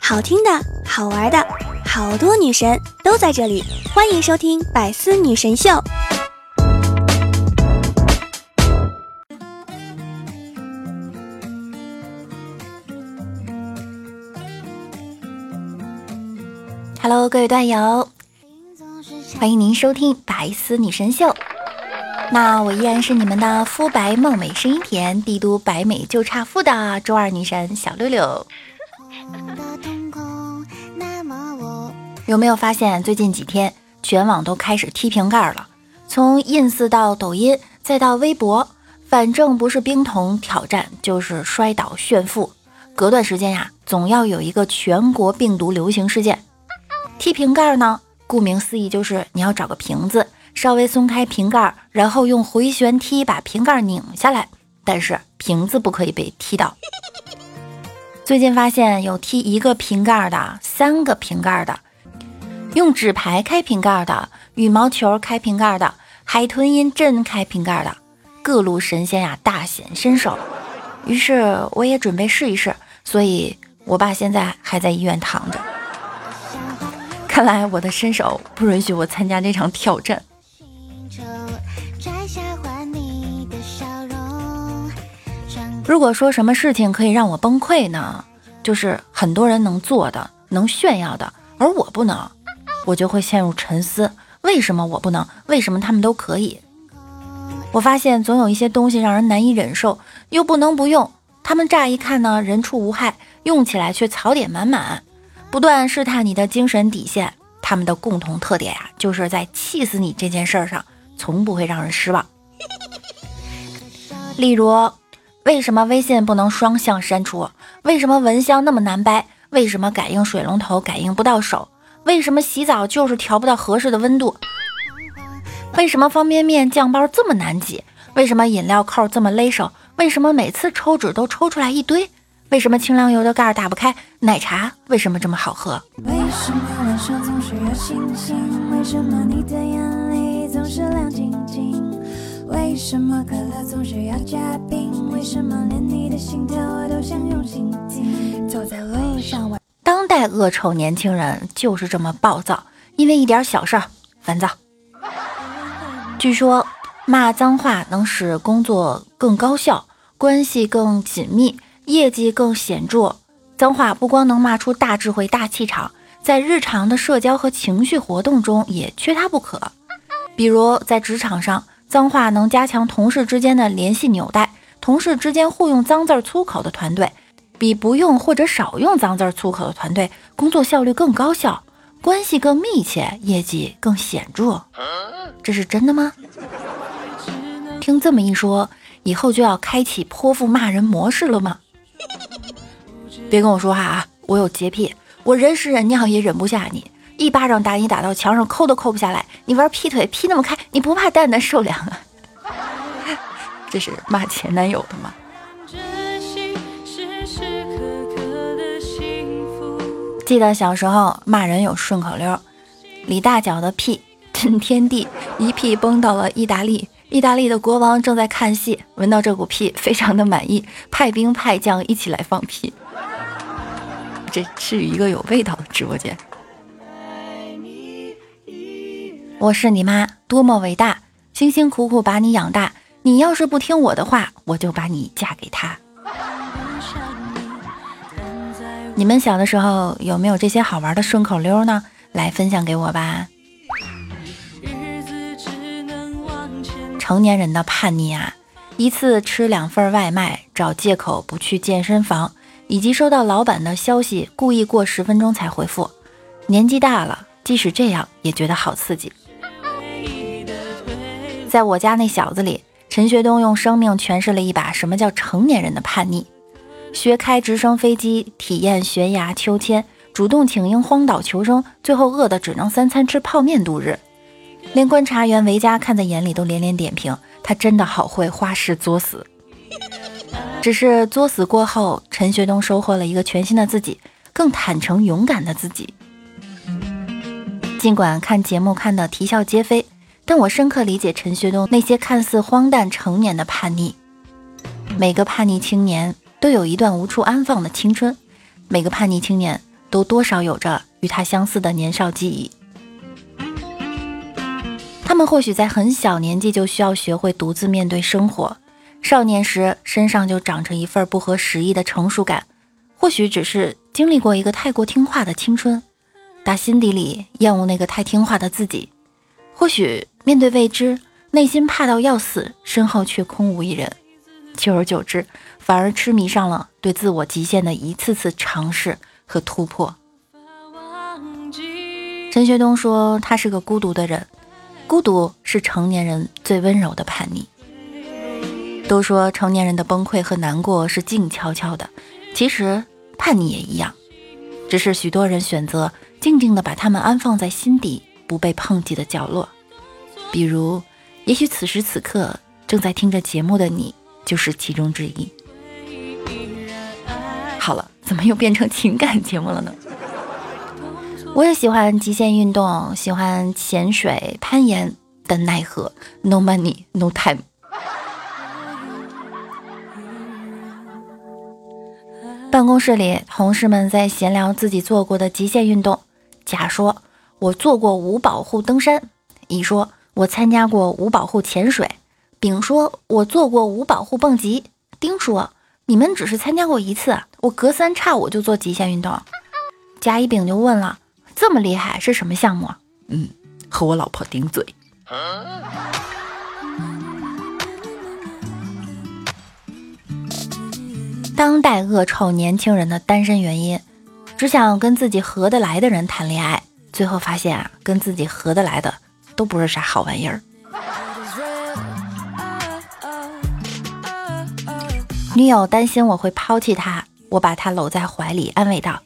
好听的，好玩的，好多女神都在这里，欢迎收听《百思女神秀》。Hello，各位段友，欢迎您收听《百思女神秀》。那我依然是你们的肤白貌美、声音甜、帝都白美就差富的周二女神小六六。有没有发现最近几天全网都开始踢瓶盖了？从 ins 到抖音，再到微博，反正不是冰桶挑战，就是摔倒炫富。隔段时间呀，总要有一个全国病毒流行事件。踢瓶盖呢，顾名思义就是你要找个瓶子，稍微松开瓶盖，然后用回旋踢把瓶盖拧下来，但是瓶子不可以被踢到。最近发现有踢一个瓶盖的，三个瓶盖的，用纸牌开瓶盖的，羽毛球开瓶盖的，海豚音阵开瓶盖的，各路神仙呀大显身手。于是我也准备试一试，所以我爸现在还在医院躺着。看来我的身手不允许我参加这场挑战。如果说什么事情可以让我崩溃呢？就是很多人能做的、能炫耀的，而我不能，我就会陷入沉思：为什么我不能？为什么他们都可以？我发现总有一些东西让人难以忍受，又不能不用。他们乍一看呢，人畜无害，用起来却槽点满满。不断试探你的精神底线，他们的共同特点呀，就是在气死你这件事儿上，从不会让人失望。例如，为什么微信不能双向删除？为什么蚊香那么难掰？为什么感应水龙头感应不到手？为什么洗澡就是调不到合适的温度？为什么方便面酱包这么难挤？为什么饮料扣这么勒手？为什么每次抽纸都抽出来一堆？为什么清凉油的盖儿打不开？奶茶为什么这么好喝？为什么晚上总是要星星？为什么你的眼总是亮晶晶？为什么可乐总是要加冰？为什么连你的心跳我都想用心听？走在路上，当代恶臭年轻人就是这么暴躁，因为一点小事儿烦躁。据说骂脏话能使工作更高效，关系更紧密。业绩更显著，脏话不光能骂出大智慧、大气场，在日常的社交和情绪活动中也缺它不可。比如在职场上，脏话能加强同事之间的联系纽带，同事之间互用脏字粗口的团队，比不用或者少用脏字粗口的团队工作效率更高效，关系更密切，业绩更显著。这是真的吗？听这么一说，以后就要开启泼妇骂人模式了吗？别跟我说话啊！我有洁癖，我忍屎忍尿也忍不下你，一巴掌打你打到墙上，抠都抠不下来。你玩劈腿劈那么开，你不怕蛋蛋受凉啊？这是骂前男友的吗？记得小时候骂人有顺口溜：李大脚的屁震天地，一屁崩到了意大利。意大利的国王正在看戏，闻到这股屁，非常的满意，派兵派将一起来放屁。这是一个有味道的直播间。我是你妈，多么伟大，辛辛苦苦把你养大，你要是不听我的话，我就把你嫁给他。你们小的时候有没有这些好玩的顺口溜呢？来分享给我吧。成年人的叛逆啊！一次吃两份外卖，找借口不去健身房，以及收到老板的消息，故意过十分钟才回复。年纪大了，即使这样也觉得好刺激。在我家那小子里，陈学冬用生命诠释了一把什么叫成年人的叛逆：学开直升飞机，体验悬崖秋千，主动请缨荒岛求生，最后饿得只能三餐吃泡面度日。连观察员维嘉看在眼里都连连点评，他真的好会花式作死。只是作死过后，陈学冬收获了一个全新的自己，更坦诚勇敢的自己。尽管看节目看得啼笑皆非，但我深刻理解陈学冬那些看似荒诞成年的叛逆。每个叛逆青年都有一段无处安放的青春，每个叛逆青年都多少有着与他相似的年少记忆。他们或许在很小年纪就需要学会独自面对生活，少年时身上就长着一份不合时宜的成熟感，或许只是经历过一个太过听话的青春，打心底里厌恶那个太听话的自己，或许面对未知，内心怕到要死，身后却空无一人，久而久之，反而痴迷上了对自我极限的一次次尝试和突破。陈学冬说，他是个孤独的人。孤独是成年人最温柔的叛逆。都说成年人的崩溃和难过是静悄悄的，其实叛逆也一样，只是许多人选择静静的把他们安放在心底不被碰击的角落。比如，也许此时此刻正在听着节目的你就是其中之一。好了，怎么又变成情感节目了呢？我也喜欢极限运动，喜欢潜水、攀岩但奈何，No money, no time。办公室里，同事们在闲聊自己做过的极限运动。甲说：“我做过无保护登山。”乙说：“我参加过无保护潜水。”丙说：“我做过无保护蹦极。”丁说：“你们只是参加过一次，我隔三差五就做极限运动。”甲、乙、丙就问了。这么厉害是什么项目？嗯，和我老婆顶嘴。当代恶臭年轻人的单身原因，只想跟自己合得来的人谈恋爱，最后发现啊，跟自己合得来的都不是啥好玩意儿。女友担心我会抛弃她，我把她搂在怀里，安慰道：“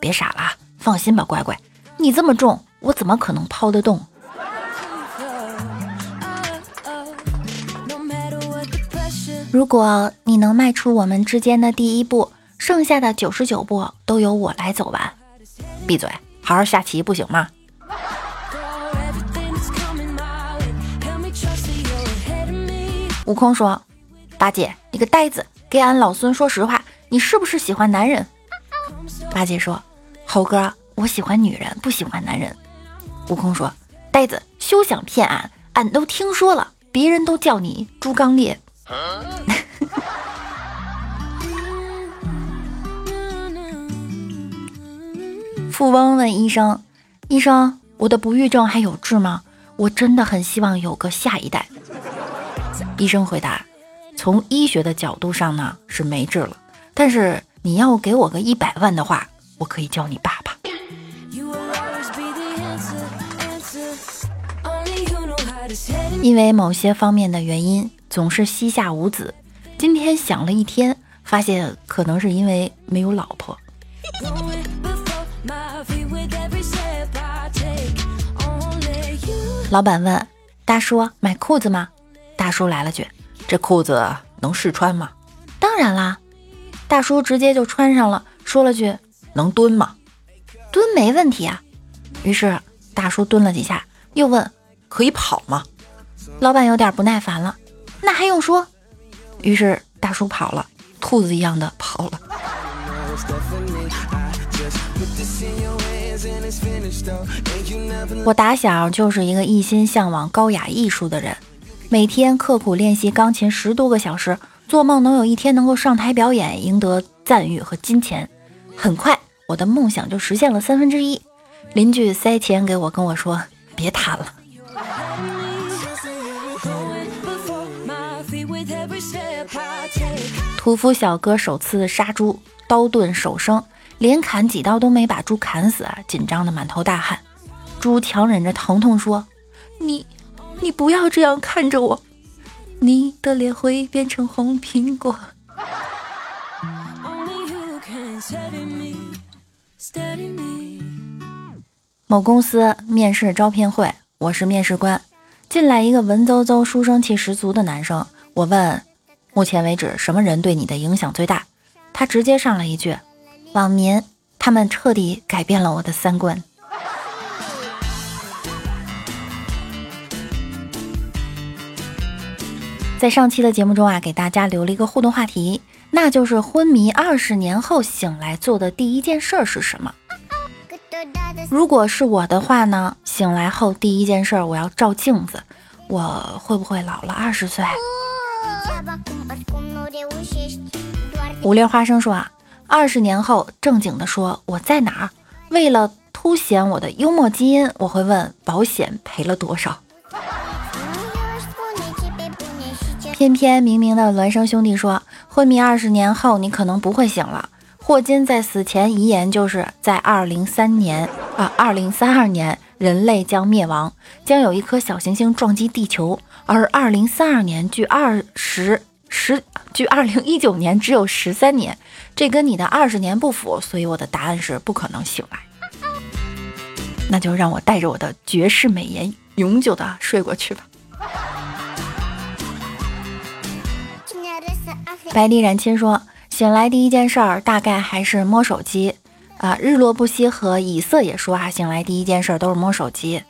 别傻了，放心吧，乖乖。”你这么重，我怎么可能抛得动？如果你能迈出我们之间的第一步，剩下的九十九步都由我来走完。闭嘴，好好下棋不行吗？悟空说：“八戒，你个呆子，给俺老孙说实话，你是不是喜欢男人？”八戒说：“猴哥。”我喜欢女人，不喜欢男人。悟空说：“呆子，休想骗俺！俺都听说了，别人都叫你猪刚鬣。富翁问医生：“医生，我的不育症还有治吗？我真的很希望有个下一代。”医生回答：“从医学的角度上呢，是没治了。但是你要给我个一百万的话，我可以叫你爸爸。”因为某些方面的原因，总是膝下无子。今天想了一天，发现可能是因为没有老婆。老板问大叔买裤子吗？大叔来了句：“这裤子能试穿吗？”当然啦，大叔直接就穿上了，说了句：“能蹲吗？”蹲没问题啊。于是大叔蹲了几下，又问：“可以跑吗？”老板有点不耐烦了，那还用说？于是大叔跑了，兔子一样的跑了。我打小就是一个一心向往高雅艺术的人，每天刻苦练习钢琴十多个小时，做梦能有一天能够上台表演，赢得赞誉和金钱。很快，我的梦想就实现了三分之一。邻居塞钱给我，跟我说：“别贪了。”屠夫小哥首次杀猪，刀钝手生，连砍几刀都没把猪砍死啊！紧张的满头大汗。猪强忍着疼痛说：“你，你不要这样看着我，你的脸会变成红苹果。”某公司面试招聘会，我是面试官，进来一个文绉绉、书生气十足的男生，我问。目前为止，什么人对你的影响最大？他直接上来一句：“网民，他们彻底改变了我的三观。”在上期的节目中啊，给大家留了一个互动话题，那就是昏迷二十年后醒来做的第一件事是什么？如果是我的话呢，醒来后第一件事我要照镜子，我会不会老了二十岁？五粒花生说啊，二十年后正经的说我在哪儿？为了凸显我的幽默基因，我会问保险赔了多少。偏偏明明的孪生兄弟说，昏迷二十年后你可能不会醒了。霍金在死前遗言就是在二零三年啊，二零三二年人类将灭亡，将有一颗小行星撞击地球，而二零三二年距二十十距二零一九年只有十三年，这跟你的二十年不符，所以我的答案是不可能醒来。那就让我带着我的绝世美颜永久的睡过去吧。百里染青说。醒来第一件事儿大概还是摸手机，啊，日落不息和以色也说啊，醒来第一件事都是摸手机。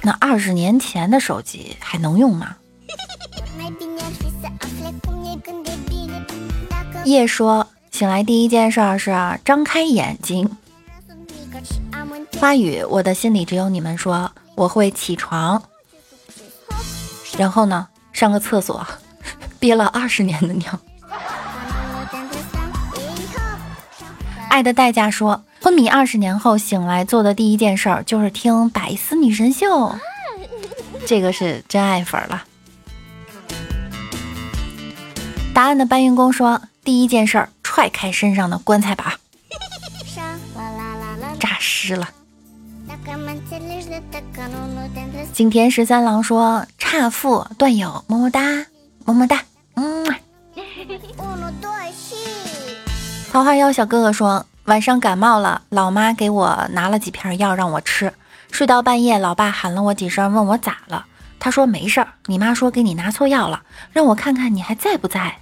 那二十年前的手机还能用吗？叶说醒来第一件事是张开眼睛。花语，我的心里只有你们。说我会起床，然后呢，上个厕所，憋了二十年的尿。爱的代价说，昏迷二十年后醒来做的第一件事儿就是听百思女神秀，这个是真爱粉了。答案的搬运工说，第一件事儿踹开身上的棺材板，诈尸了。景田十三郎说，差父段友么么哒，么么哒，嗯。桃花妖小哥哥说：“晚上感冒了，老妈给我拿了几片药让我吃。睡到半夜，老爸喊了我几声，问我咋了。他说没事儿，你妈说给你拿错药了，让我看看你还在不在。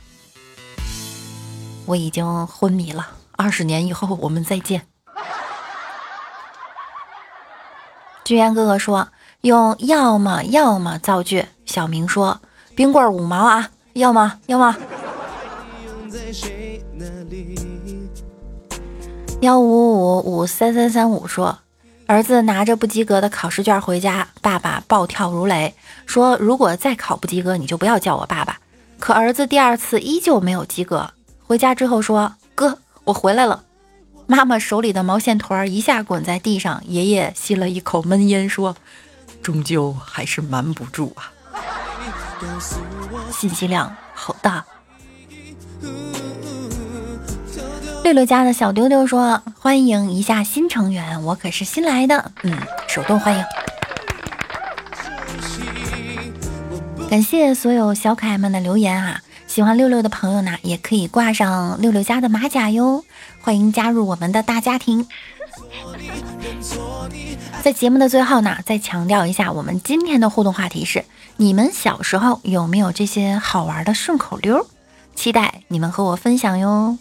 我已经昏迷了，二十年以后我们再见。”居然哥哥说：“用要么要么造句。”小明说：“冰棍五毛啊，要么要么。”幺五五五三三三五说，儿子拿着不及格的考试卷回家，爸爸暴跳如雷，说如果再考不及格，你就不要叫我爸爸。可儿子第二次依旧没有及格，回家之后说：“哥，我回来了。”妈妈手里的毛线团一下滚在地上，爷爷吸了一口闷烟，说：“终究还是瞒不住啊。”信息量好大。六六家的小丢丢说：“欢迎一下新成员，我可是新来的，嗯，手动欢迎。”感谢所有小可爱们的留言啊！喜欢六六的朋友呢，也可以挂上六六家的马甲哟，欢迎加入我们的大家庭。在节目的最后呢，再强调一下，我们今天的互动话题是：你们小时候有没有这些好玩的顺口溜？期待你们和我分享哟。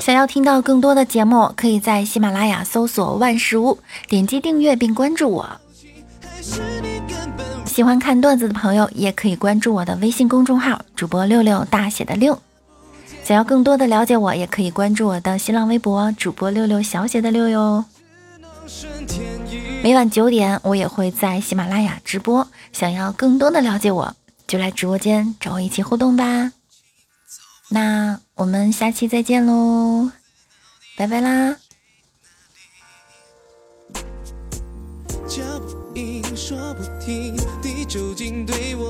想要听到更多的节目，可以在喜马拉雅搜索“万事屋”，点击订阅并关注我。喜欢看段子的朋友，也可以关注我的微信公众号“主播六六大写的六”。想要更多的了解我，也可以关注我的新浪微博“主播六六小写的六”哟。每晚九点，我也会在喜马拉雅直播。想要更多的了解我，就来直播间找我一起互动吧。那我们下期再见喽，拜拜啦！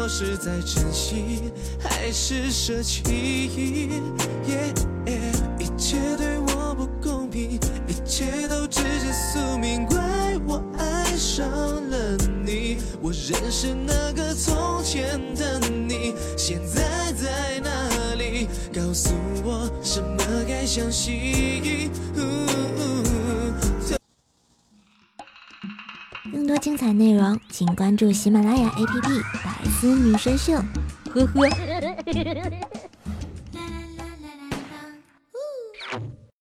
我是在珍惜还是舍弃？一切对我不公平，一切都直接宿命，怪我爱上了你。我认识那个从前的你，现在在哪里？告诉我什么该相信。彩内容，请关注喜马拉雅 APP《百思女神秀》。呵呵。